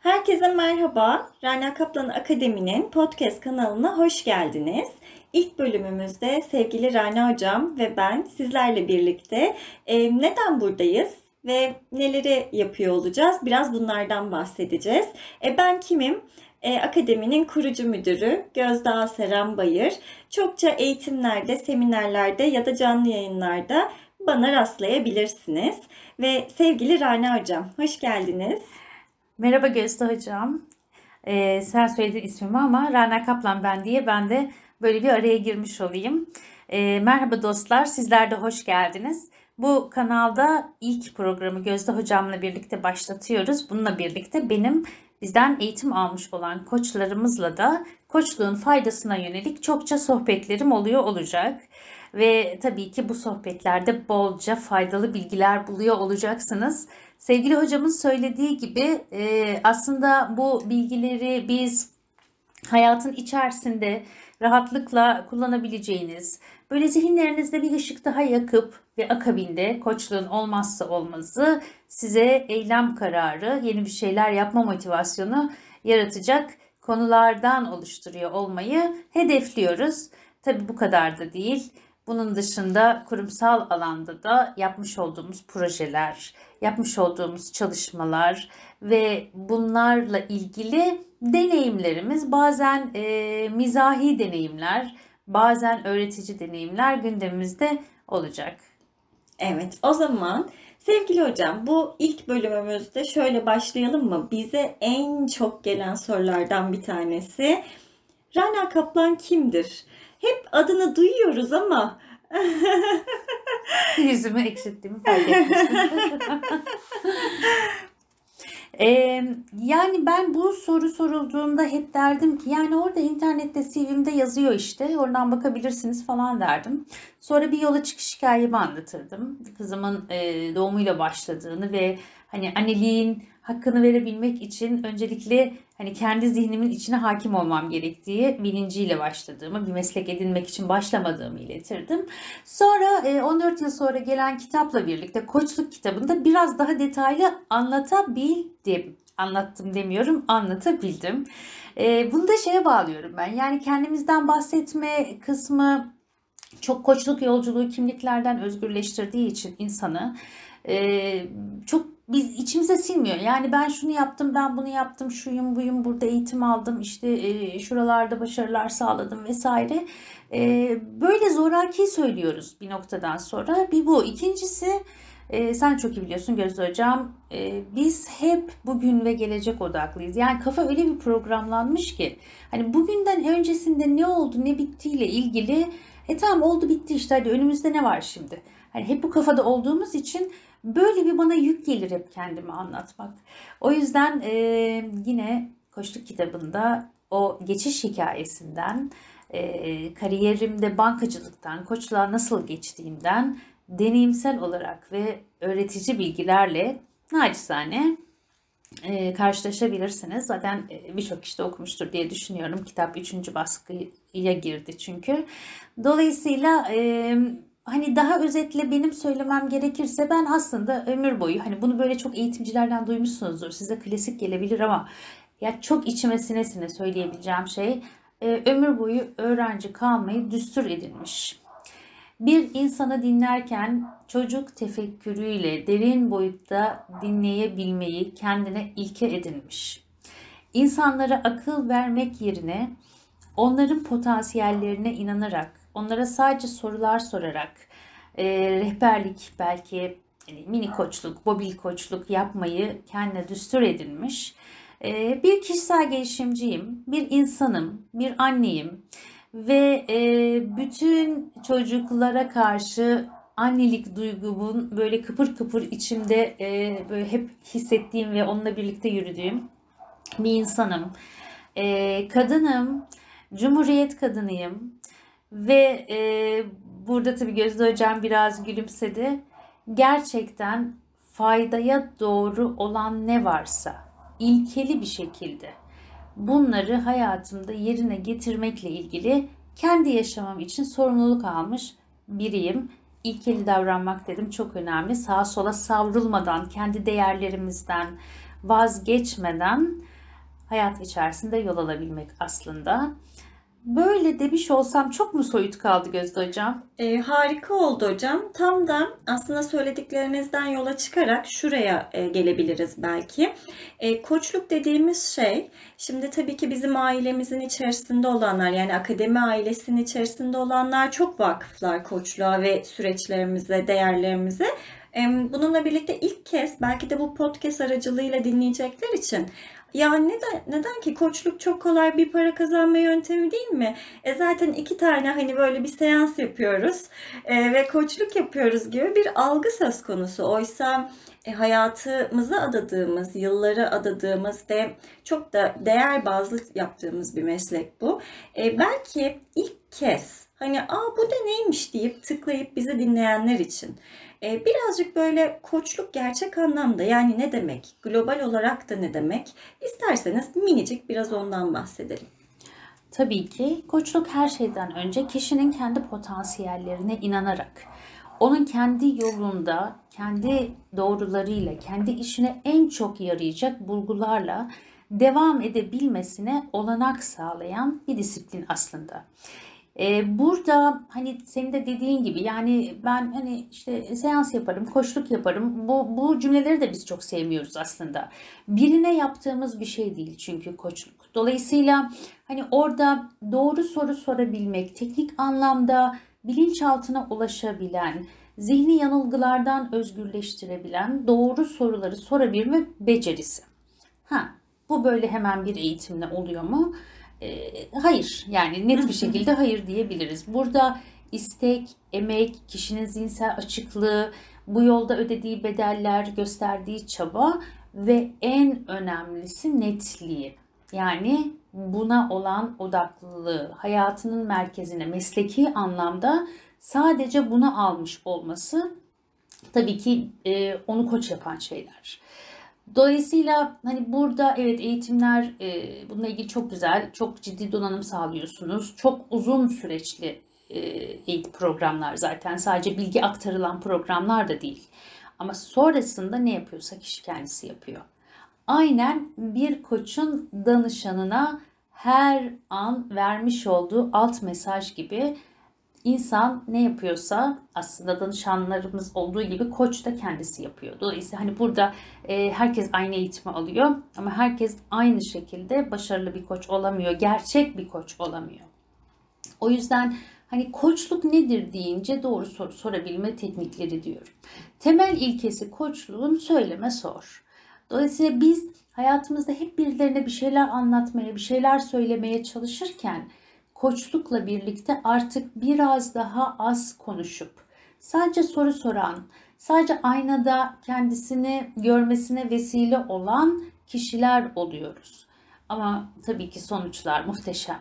Herkese merhaba. Rana Kaplan Akademi'nin podcast kanalına hoş geldiniz. İlk bölümümüzde sevgili Rana Hocam ve ben sizlerle birlikte e, neden buradayız ve neleri yapıyor olacağız? Biraz bunlardan bahsedeceğiz. E, ben kimim? E, akademinin kurucu müdürü Gözda Seren Bayır. Çokça eğitimlerde, seminerlerde ya da canlı yayınlarda bana rastlayabilirsiniz. Ve sevgili Rana Hocam, hoş geldiniz. Merhaba Gözde Hocam. Ee, sen söyledin ismimi ama Rana Kaplan ben diye ben de böyle bir araya girmiş olayım. Ee, merhaba dostlar, sizler de hoş geldiniz. Bu kanalda ilk programı Gözde Hocam'la birlikte başlatıyoruz. Bununla birlikte benim bizden eğitim almış olan koçlarımızla da koçluğun faydasına yönelik çokça sohbetlerim oluyor olacak. Ve tabii ki bu sohbetlerde bolca faydalı bilgiler buluyor olacaksınız. Sevgili hocamın söylediği gibi e, aslında bu bilgileri biz hayatın içerisinde rahatlıkla kullanabileceğiniz, böyle zihinlerinizde bir ışık daha yakıp ve akabinde koçluğun olmazsa olmazı size eylem kararı, yeni bir şeyler yapma motivasyonu yaratacak konulardan oluşturuyor olmayı hedefliyoruz. Tabi bu kadar da değil. Bunun dışında kurumsal alanda da yapmış olduğumuz projeler, yapmış olduğumuz çalışmalar ve bunlarla ilgili deneyimlerimiz bazen e, mizahi deneyimler, bazen öğretici deneyimler gündemimizde olacak. Evet, o zaman sevgili hocam bu ilk bölümümüzde şöyle başlayalım mı? Bize en çok gelen sorulardan bir tanesi Rana Kaplan kimdir? Hep adını duyuyoruz ama Yüzümü ekşittiğimi fark etmiştim. Ee, yani ben bu soru sorulduğunda hep derdim ki yani orada internette CV'mde yazıyor işte oradan bakabilirsiniz falan derdim. Sonra bir yola çıkış hikayemi anlatırdım. Kızımın e, doğumuyla başladığını ve hani anneliğin hakkını verebilmek için öncelikle hani kendi zihnimin içine hakim olmam gerektiği bilinciyle başladığımı, bir meslek edinmek için başlamadığımı iletirdim. Sonra 14 yıl sonra gelen kitapla birlikte Koçluk kitabında biraz daha detaylı anlatabildim. Anlattım demiyorum, anlatabildim. Bunu da şeye bağlıyorum ben. Yani kendimizden bahsetme kısmı çok koçluk yolculuğu kimliklerden özgürleştirdiği için insanı çok biz içimize silmiyor. Yani ben şunu yaptım, ben bunu yaptım, şuyum buyum, burada eğitim aldım, işte e, şuralarda başarılar sağladım vesaire. E, böyle zoraki söylüyoruz bir noktadan sonra. Bir bu. İkincisi e, sen çok iyi biliyorsun Gözde Hocam. E, biz hep bugün ve gelecek odaklıyız. Yani kafa öyle bir programlanmış ki hani bugünden öncesinde ne oldu, ne bittiyle ilgili e tamam oldu bitti işte hadi önümüzde ne var şimdi? Hani hep bu kafada olduğumuz için Böyle bir bana yük gelir hep kendimi anlatmak. O yüzden e, yine Koçluk kitabında o geçiş hikayesinden, e, kariyerimde bankacılıktan koçluğa nasıl geçtiğimden deneyimsel olarak ve öğretici bilgilerle naçizane e, karşılaşabilirsiniz. Zaten birçok kişi de okumuştur diye düşünüyorum. Kitap 3. baskıya girdi çünkü. Dolayısıyla e, hani daha özetle benim söylemem gerekirse ben aslında ömür boyu hani bunu böyle çok eğitimcilerden duymuşsunuzdur. Size klasik gelebilir ama ya çok içime sine sine söyleyebileceğim şey e, ömür boyu öğrenci kalmayı düstur edilmiş. Bir insanı dinlerken çocuk tefekkürüyle derin boyutta dinleyebilmeyi kendine ilke edinmiş. İnsanlara akıl vermek yerine onların potansiyellerine inanarak Onlara sadece sorular sorarak e, rehberlik belki yani mini koçluk, mobil koçluk yapmayı kendine düstur edinmiş. E, bir kişisel gelişimciyim, bir insanım, bir anneyim ve e, bütün çocuklara karşı annelik duygumun böyle kıpır kıpır içimde e, böyle hep hissettiğim ve onunla birlikte yürüdüğüm bir insanım. E, kadınım, cumhuriyet kadınıyım Ve e, burada tabii Gözde Hocam biraz gülümsedi. Gerçekten faydaya doğru olan ne varsa ilkeli bir şekilde bunları hayatımda yerine getirmekle ilgili kendi yaşamam için sorumluluk almış biriyim. İlkeli davranmak dedim çok önemli. Sağa sola savrulmadan, kendi değerlerimizden vazgeçmeden hayat içerisinde yol alabilmek aslında. Böyle demiş olsam çok mu soyut kaldı Gözde Hocam? E, harika oldu hocam. Tam da aslında söylediklerinizden yola çıkarak şuraya e, gelebiliriz belki. E, koçluk dediğimiz şey, şimdi tabii ki bizim ailemizin içerisinde olanlar, yani akademi ailesinin içerisinde olanlar çok vakıflar koçluğa ve süreçlerimize, değerlerimize. Bununla birlikte ilk kez belki de bu podcast aracılığıyla dinleyecekler için ya neden neden ki koçluk çok kolay bir para kazanma yöntemi değil mi? E zaten iki tane hani böyle bir seans yapıyoruz e, ve koçluk yapıyoruz gibi bir algı söz konusu. Oysa e, hayatımıza adadığımız, yılları adadığımız ve çok da değer bazlı yaptığımız bir meslek bu. E, belki ilk kez hani aa bu da neymiş deyip tıklayıp bizi dinleyenler için e, birazcık böyle koçluk gerçek anlamda yani ne demek, global olarak da ne demek isterseniz minicik biraz ondan bahsedelim. Tabii ki koçluk her şeyden önce kişinin kendi potansiyellerine inanarak, onun kendi yolunda, kendi doğrularıyla, kendi işine en çok yarayacak bulgularla devam edebilmesine olanak sağlayan bir disiplin aslında. Ee, burada hani senin de dediğin gibi yani ben hani işte seans yaparım, koçluk yaparım. Bu, bu cümleleri de biz çok sevmiyoruz aslında. Birine yaptığımız bir şey değil çünkü koçluk. Dolayısıyla hani orada doğru soru sorabilmek, teknik anlamda bilinçaltına ulaşabilen, zihni yanılgılardan özgürleştirebilen doğru soruları sorabilme becerisi. Ha, bu böyle hemen bir eğitimle oluyor mu? Ee, hayır, yani net bir şekilde hayır diyebiliriz. Burada istek, emek, kişinin zihinsel açıklığı, bu yolda ödediği bedeller, gösterdiği çaba ve en önemlisi netliği. Yani buna olan odaklılığı, hayatının merkezine mesleki anlamda sadece bunu almış olması tabii ki e, onu koç yapan şeyler. Dolayısıyla hani burada evet eğitimler e, bununla ilgili çok güzel, çok ciddi donanım sağlıyorsunuz. Çok uzun süreçli e, eğitim programlar zaten sadece bilgi aktarılan programlar da değil. Ama sonrasında ne yapıyorsa kişi kendisi yapıyor. Aynen bir koçun danışanına her an vermiş olduğu alt mesaj gibi insan ne yapıyorsa aslında danışanlarımız olduğu gibi koç da kendisi yapıyor. Dolayısıyla hani burada e, herkes aynı eğitimi alıyor ama herkes aynı şekilde başarılı bir koç olamıyor. Gerçek bir koç olamıyor. O yüzden hani koçluk nedir deyince doğru soru sorabilme teknikleri diyorum. Temel ilkesi koçluğun söyleme sor. Dolayısıyla biz hayatımızda hep birilerine bir şeyler anlatmaya, bir şeyler söylemeye çalışırken koçlukla birlikte artık biraz daha az konuşup sadece soru soran, sadece aynada kendisini görmesine vesile olan kişiler oluyoruz. Ama tabii ki sonuçlar muhteşem.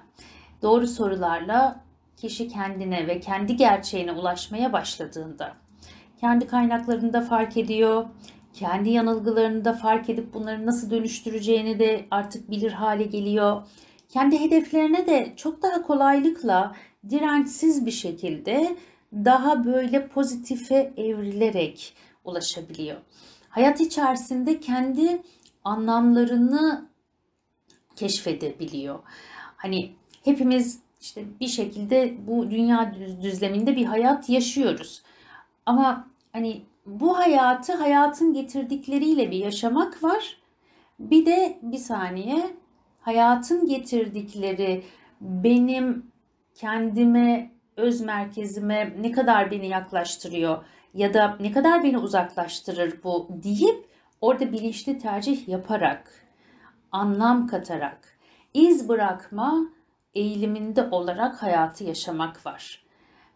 Doğru sorularla kişi kendine ve kendi gerçeğine ulaşmaya başladığında kendi kaynaklarını da fark ediyor, kendi yanılgılarını da fark edip bunları nasıl dönüştüreceğini de artık bilir hale geliyor kendi hedeflerine de çok daha kolaylıkla dirençsiz bir şekilde daha böyle pozitife evrilerek ulaşabiliyor. Hayat içerisinde kendi anlamlarını keşfedebiliyor. Hani hepimiz işte bir şekilde bu dünya düzleminde bir hayat yaşıyoruz. Ama hani bu hayatı hayatın getirdikleriyle bir yaşamak var. Bir de bir saniye hayatın getirdikleri benim kendime, öz merkezime ne kadar beni yaklaştırıyor ya da ne kadar beni uzaklaştırır bu deyip orada bilinçli tercih yaparak, anlam katarak, iz bırakma eğiliminde olarak hayatı yaşamak var.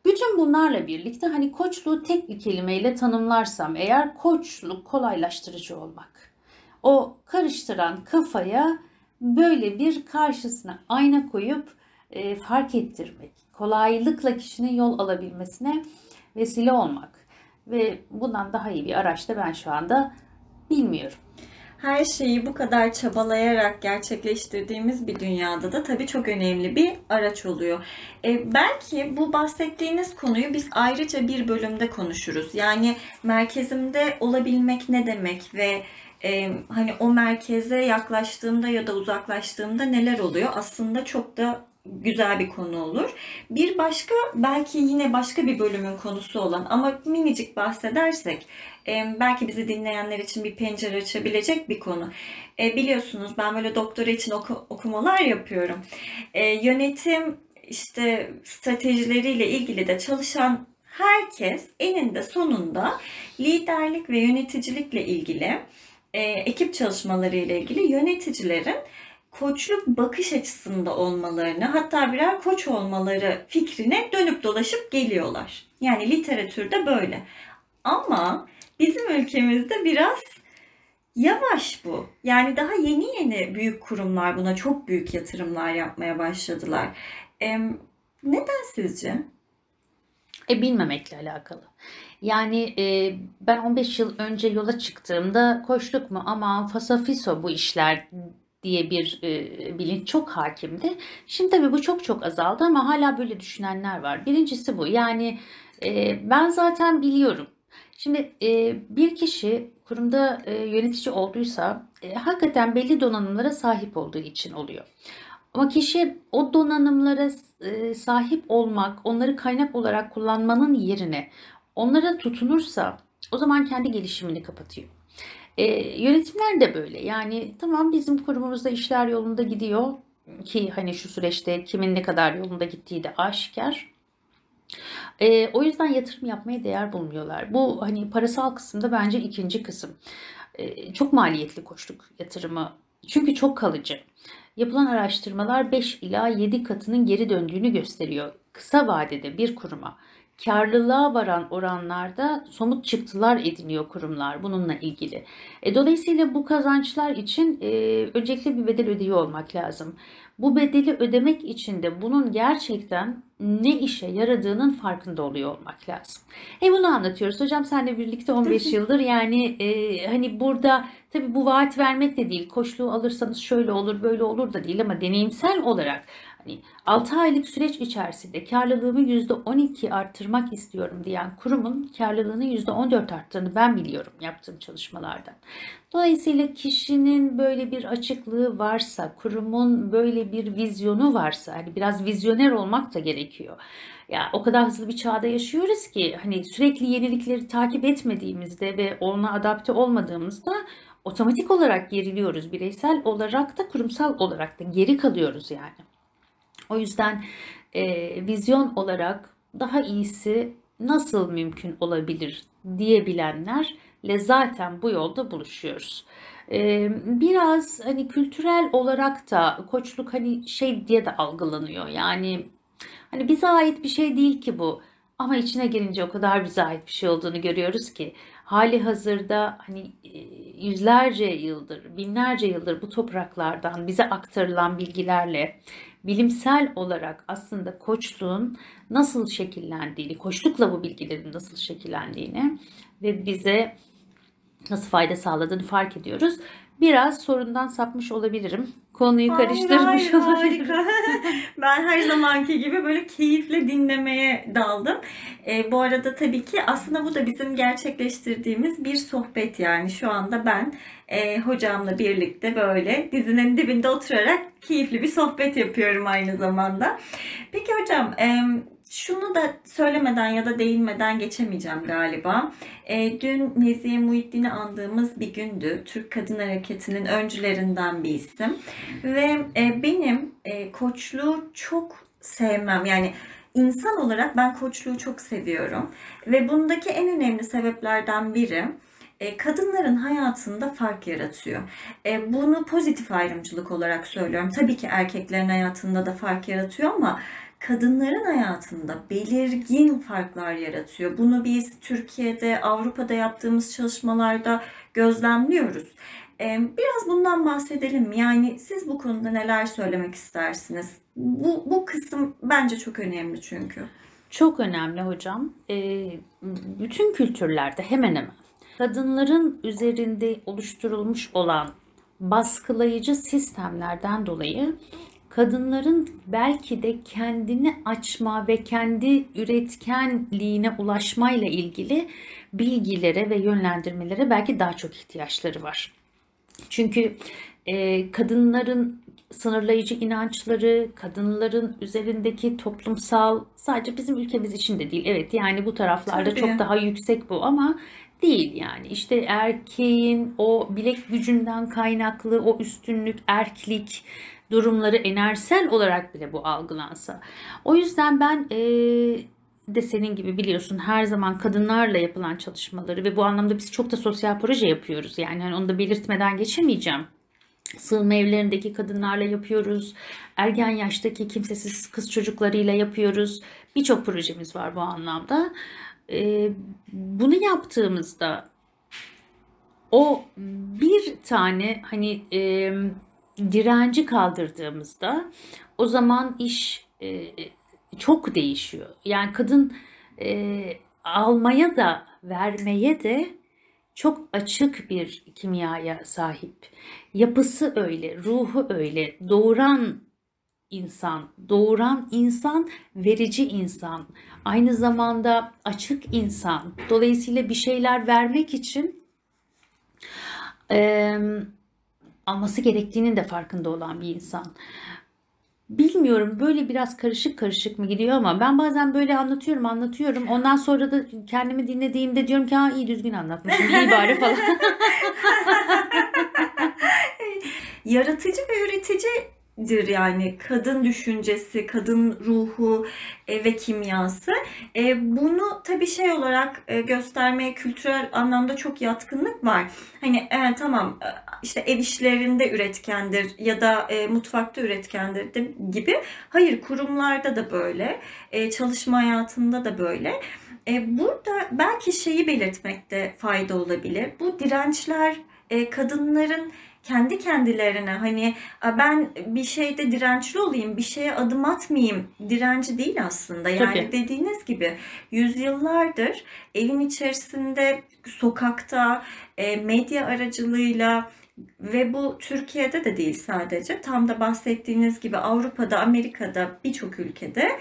Bütün bunlarla birlikte hani koçluğu tek bir kelimeyle tanımlarsam eğer koçluk kolaylaştırıcı olmak. O karıştıran kafaya böyle bir karşısına ayna koyup e, fark ettirmek. kolaylıkla kişinin yol alabilmesine vesile olmak. Ve bundan daha iyi bir araç da ben şu anda bilmiyorum. Her şeyi bu kadar çabalayarak gerçekleştirdiğimiz bir dünyada da tabii çok önemli bir araç oluyor. E, belki bu bahsettiğiniz konuyu biz ayrıca bir bölümde konuşuruz. Yani merkezimde olabilmek ne demek ve e, hani o merkeze yaklaştığımda ya da uzaklaştığımda neler oluyor? Aslında çok da güzel bir konu olur. Bir başka belki yine başka bir bölümün konusu olan ama minicik bahsedersek e, belki bizi dinleyenler için bir pencere açabilecek bir konu. E, biliyorsunuz ben böyle doktora için oku- okumalar yapıyorum. E, yönetim işte stratejileriyle ilgili de çalışan herkes eninde sonunda liderlik ve yöneticilikle ilgili e, ekip çalışmaları ile ilgili yöneticilerin koçluk bakış açısında olmalarını hatta birer koç olmaları fikrine dönüp dolaşıp geliyorlar. Yani literatürde böyle. Ama bizim ülkemizde biraz yavaş bu. Yani daha yeni yeni büyük kurumlar buna çok büyük yatırımlar yapmaya başladılar. Em, neden sizce? E, bilmemekle alakalı. Yani e, ben 15 yıl önce yola çıktığımda koçluk mu aman fasafiso bu işler diye bir e, bilinç çok hakimdi. Şimdi tabii bu çok çok azaldı ama hala böyle düşünenler var. Birincisi bu. Yani e, ben zaten biliyorum. Şimdi e, bir kişi kurumda e, yönetici olduysa e, hakikaten belli donanımlara sahip olduğu için oluyor. Ama kişi o donanımlara sahip olmak, onları kaynak olarak kullanmanın yerine onlara tutunursa o zaman kendi gelişimini kapatıyor. E, yönetimler de böyle. Yani tamam bizim kurumumuzda işler yolunda gidiyor ki hani şu süreçte kimin ne kadar yolunda gittiği de aşikar. E, o yüzden yatırım yapmaya değer bulmuyorlar. Bu hani parasal kısımda bence ikinci kısım. E, çok maliyetli koçluk yatırımı. Çünkü çok kalıcı. Yapılan araştırmalar 5 ila 7 katının geri döndüğünü gösteriyor. Kısa vadede bir kuruma karlılığa varan oranlarda somut çıktılar ediniyor kurumlar bununla ilgili. E, dolayısıyla bu kazançlar için e, öncelikle bir bedel ödeyiyor olmak lazım. Bu bedeli ödemek için de bunun gerçekten ne işe yaradığının farkında oluyor olmak lazım. E bunu anlatıyoruz. Hocam senle birlikte 15 yıldır yani e, hani burada tabii bu vaat vermek de değil. Koçluğu alırsanız şöyle olur böyle olur da değil ama deneyimsel olarak hani 6 aylık süreç içerisinde karlılığımı %12 arttırmak istiyorum diyen kurumun karlılığını %14 arttığını ben biliyorum yaptığım çalışmalardan. Dolayısıyla kişinin böyle bir açıklığı varsa, kurumun böyle bir vizyonu varsa, hani biraz vizyoner olmak da gerekiyor. Ya o kadar hızlı bir çağda yaşıyoruz ki hani sürekli yenilikleri takip etmediğimizde ve ona adapte olmadığımızda otomatik olarak geriliyoruz. Bireysel olarak da kurumsal olarak da geri kalıyoruz yani. O yüzden e, vizyon olarak daha iyisi nasıl mümkün olabilir diyebilenlerle zaten bu yolda buluşuyoruz. E, biraz hani kültürel olarak da koçluk hani şey diye de algılanıyor. Yani hani bize ait bir şey değil ki bu. Ama içine girince o kadar bize ait bir şey olduğunu görüyoruz ki hali hazırda hani e, yüzlerce yıldır, binlerce yıldır bu topraklardan bize aktarılan bilgilerle bilimsel olarak aslında koçluğun nasıl şekillendiğini, koçlukla bu bilgilerin nasıl şekillendiğini ve bize nasıl fayda sağladığını fark ediyoruz. Biraz sorundan sapmış olabilirim. Konuyu Hayır, karıştırmış hayır, olabilirim. harika. ben her zamanki gibi böyle keyifle dinlemeye daldım. E, bu arada tabii ki aslında bu da bizim gerçekleştirdiğimiz bir sohbet yani. Şu anda ben e, hocamla birlikte böyle dizinin dibinde oturarak keyifli bir sohbet yapıyorum aynı zamanda. Peki hocam e, şunu da söylemeden ya da değinmeden geçemeyeceğim galiba. E, dün Nezihe Muhittin'i andığımız bir gündü. Türk Kadın Hareketi'nin öncülerinden bir isim. Ve e, benim e, koçluğu çok sevmem. Yani insan olarak ben koçluğu çok seviyorum. Ve bundaki en önemli sebeplerden biri e, kadınların hayatında fark yaratıyor. E, bunu pozitif ayrımcılık olarak söylüyorum. Tabii ki erkeklerin hayatında da fark yaratıyor ama kadınların hayatında belirgin farklar yaratıyor. Bunu biz Türkiye'de, Avrupa'da yaptığımız çalışmalarda gözlemliyoruz. Biraz bundan bahsedelim? Yani siz bu konuda neler söylemek istersiniz? Bu, bu kısım bence çok önemli çünkü. Çok önemli hocam. Bütün kültürlerde hemen hemen kadınların üzerinde oluşturulmuş olan baskılayıcı sistemlerden dolayı kadınların belki de kendini açma ve kendi üretkenliğine ulaşmayla ilgili bilgilere ve yönlendirmelere belki daha çok ihtiyaçları var. Çünkü e, kadınların sınırlayıcı inançları, kadınların üzerindeki toplumsal, sadece bizim ülkemiz için de değil. Evet yani bu taraflarda Tabii. çok daha yüksek bu ama değil yani. İşte erkeğin o bilek gücünden kaynaklı o üstünlük, erklik durumları enerjisel olarak bile bu algılansa. O yüzden ben e, de senin gibi biliyorsun her zaman kadınlarla yapılan çalışmaları ve bu anlamda biz çok da sosyal proje yapıyoruz. Yani hani onu da belirtmeden geçemeyeceğim. Sığınma evlerindeki kadınlarla yapıyoruz. Ergen yaştaki kimsesiz kız çocuklarıyla yapıyoruz. Birçok projemiz var bu anlamda. Ee, bunu yaptığımızda o bir tane hani e, direnci kaldırdığımızda o zaman iş e, çok değişiyor. Yani kadın e, almaya da vermeye de çok açık bir kimyaya sahip. Yapısı öyle, ruhu öyle. Doğuran insan, doğuran insan, verici insan. Aynı zamanda açık insan. Dolayısıyla bir şeyler vermek için eee, alması gerektiğinin de farkında olan bir insan. Bilmiyorum böyle biraz karışık karışık mı gidiyor ama ben bazen böyle anlatıyorum anlatıyorum. Ondan sonra da kendimi dinlediğimde diyorum ki ha iyi düzgün anlatmışım iyi bari falan. Yaratıcı ve üreticidir yani kadın düşüncesi, kadın ruhu e, ve kimyası. E, bunu tabii şey olarak e, göstermeye kültürel anlamda çok yatkınlık var. Hani e, tamam e, işte ev işlerinde üretkendir ya da e, mutfakta üretkendir de, gibi. Hayır kurumlarda da böyle, e, çalışma hayatında da böyle. E, burada belki şeyi belirtmekte fayda olabilir. Bu dirençler e, kadınların kendi kendilerine hani "A, ben bir şeyde dirençli olayım, bir şeye adım atmayayım direnci değil aslında. Yani Tabii. dediğiniz gibi yüzyıllardır evin içerisinde, sokakta, e, medya aracılığıyla ve bu Türkiye'de de değil sadece. Tam da bahsettiğiniz gibi Avrupa'da, Amerika'da birçok ülkede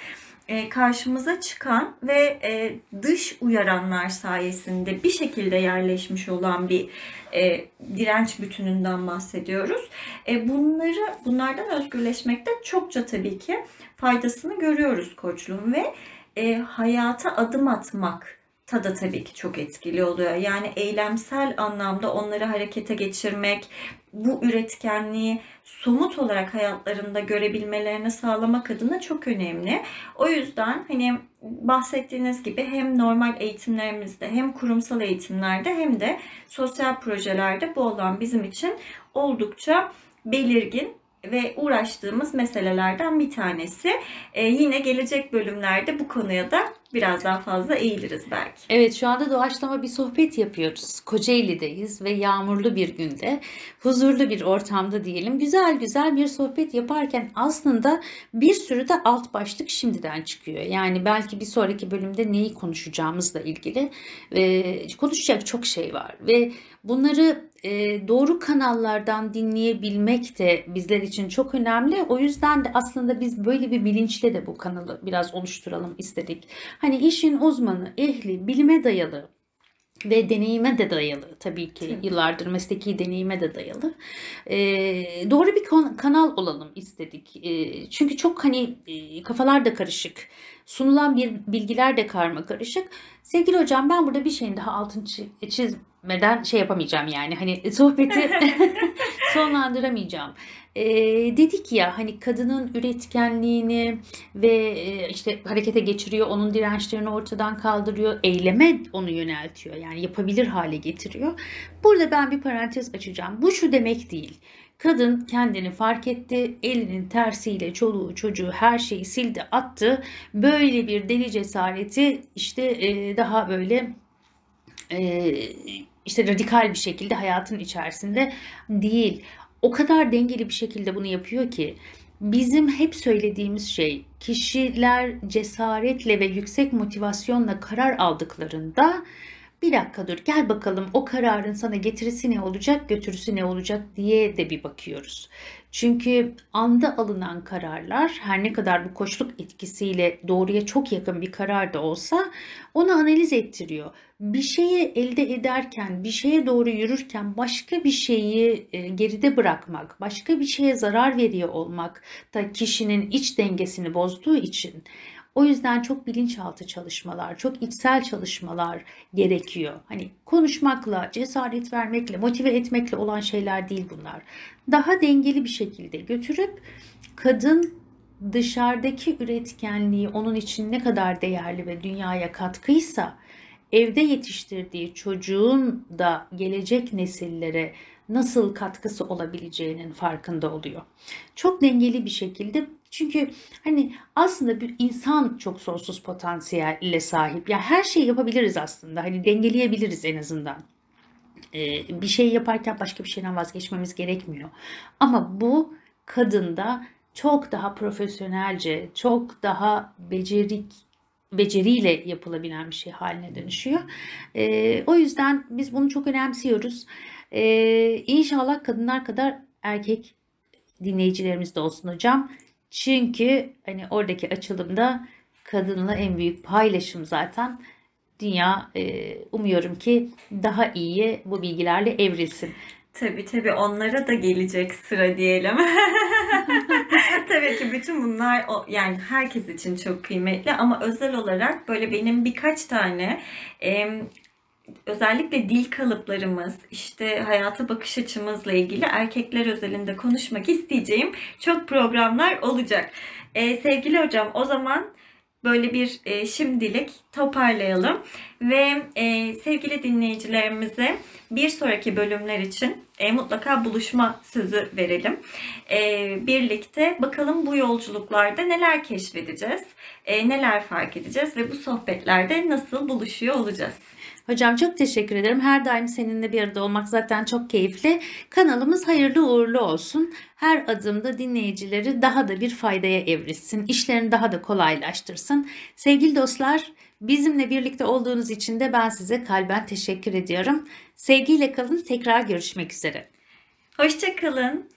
karşımıza çıkan ve e, dış uyaranlar sayesinde bir şekilde yerleşmiş olan bir e, direnç bütününden bahsediyoruz. E, bunları bunlardan özgürleşmekte çokça tabii ki faydasını görüyoruz koçluğun ve e, hayata adım atmak da tabii ki çok etkili oluyor. Yani eylemsel anlamda onları harekete geçirmek, bu üretkenliği somut olarak hayatlarında görebilmelerini sağlamak adına çok önemli. O yüzden hani bahsettiğiniz gibi hem normal eğitimlerimizde hem kurumsal eğitimlerde hem de sosyal projelerde bu olan bizim için oldukça belirgin ve uğraştığımız meselelerden bir tanesi. Ee, yine gelecek bölümlerde bu konuya da biraz daha fazla eğiliriz belki. Evet şu anda doğaçlama bir sohbet yapıyoruz. Kocaeli'deyiz ve yağmurlu bir günde, huzurlu bir ortamda diyelim. Güzel güzel bir sohbet yaparken aslında bir sürü de alt başlık şimdiden çıkıyor. Yani belki bir sonraki bölümde neyi konuşacağımızla ilgili e, konuşacak çok şey var. Ve bunları e, doğru kanallardan dinleyebilmek de bizler için çok önemli. O yüzden de aslında biz böyle bir bilinçle de bu kanalı biraz oluşturalım istedik. Hani işin uzmanı, ehli, bilime dayalı ve deneyime de dayalı. Tabii ki yıllardır mesleki deneyime de dayalı. Ee, doğru bir kanal olalım istedik. Ee, çünkü çok hani e, kafalar da karışık. Sunulan bir bilgiler de karma karışık. Sevgili hocam ben burada bir şeyin daha altını çi- çizmeden şey yapamayacağım yani hani sohbeti sonlandıramayacağım Ee, dedik ya hani kadının üretkenliğini ve e, işte harekete geçiriyor, onun dirençlerini ortadan kaldırıyor, eyleme onu yöneltiyor. Yani yapabilir hale getiriyor. Burada ben bir parantez açacağım. Bu şu demek değil. Kadın kendini fark etti, elinin tersiyle çoluğu çocuğu her şeyi sildi attı. Böyle bir deli cesareti işte e, daha böyle e, işte radikal bir şekilde hayatın içerisinde değil. O kadar dengeli bir şekilde bunu yapıyor ki bizim hep söylediğimiz şey kişiler cesaretle ve yüksek motivasyonla karar aldıklarında bir dakika dur gel bakalım o kararın sana getirisi ne olacak götürüsü ne olacak diye de bir bakıyoruz. Çünkü anda alınan kararlar her ne kadar bu koçluk etkisiyle doğruya çok yakın bir karar da olsa onu analiz ettiriyor. Bir şeyi elde ederken, bir şeye doğru yürürken başka bir şeyi e, geride bırakmak, başka bir şeye zarar veriyor olmak da kişinin iç dengesini bozduğu için o yüzden çok bilinçaltı çalışmalar, çok içsel çalışmalar gerekiyor. Hani konuşmakla, cesaret vermekle, motive etmekle olan şeyler değil bunlar. Daha dengeli bir şekilde götürüp kadın dışarıdaki üretkenliği onun için ne kadar değerli ve dünyaya katkıysa evde yetiştirdiği çocuğun da gelecek nesillere nasıl katkısı olabileceğinin farkında oluyor. Çok dengeli bir şekilde çünkü hani aslında bir insan çok sonsuz potansiyelle sahip. Ya her şeyi yapabiliriz aslında. Hani dengeleyebiliriz en azından. Ee, bir şey yaparken başka bir şeyden vazgeçmemiz gerekmiyor. Ama bu kadında çok daha profesyonelce, çok daha becerik beceriyle yapılabilen bir şey haline dönüşüyor. Ee, o yüzden biz bunu çok önemsiyoruz. Ee, inşallah kadınlar kadar erkek dinleyicilerimiz de olsun hocam. Çünkü hani oradaki açılımda kadınla en büyük paylaşım zaten. Dünya e, umuyorum ki daha iyi bu bilgilerle evrilsin. Tabii tabii onlara da gelecek sıra diyelim. tabii ki bütün bunlar yani herkes için çok kıymetli ama özel olarak böyle benim birkaç tane em, özellikle dil kalıplarımız, işte hayata bakış açımızla ilgili erkekler özelinde konuşmak isteyeceğim çok programlar olacak. Ee, sevgili hocam o zaman böyle bir e, şimdilik toparlayalım ve e, sevgili dinleyicilerimize bir sonraki bölümler için e, mutlaka buluşma sözü verelim. E, birlikte bakalım bu yolculuklarda neler keşfedeceğiz, e, neler fark edeceğiz ve bu sohbetlerde nasıl buluşuyor olacağız. Hocam çok teşekkür ederim. Her daim seninle bir arada olmak zaten çok keyifli. Kanalımız hayırlı uğurlu olsun. Her adımda dinleyicileri daha da bir faydaya evrilsin. İşlerini daha da kolaylaştırsın. Sevgili dostlar, bizimle birlikte olduğunuz için de ben size kalben teşekkür ediyorum. Sevgiyle kalın. Tekrar görüşmek üzere. Hoşçakalın.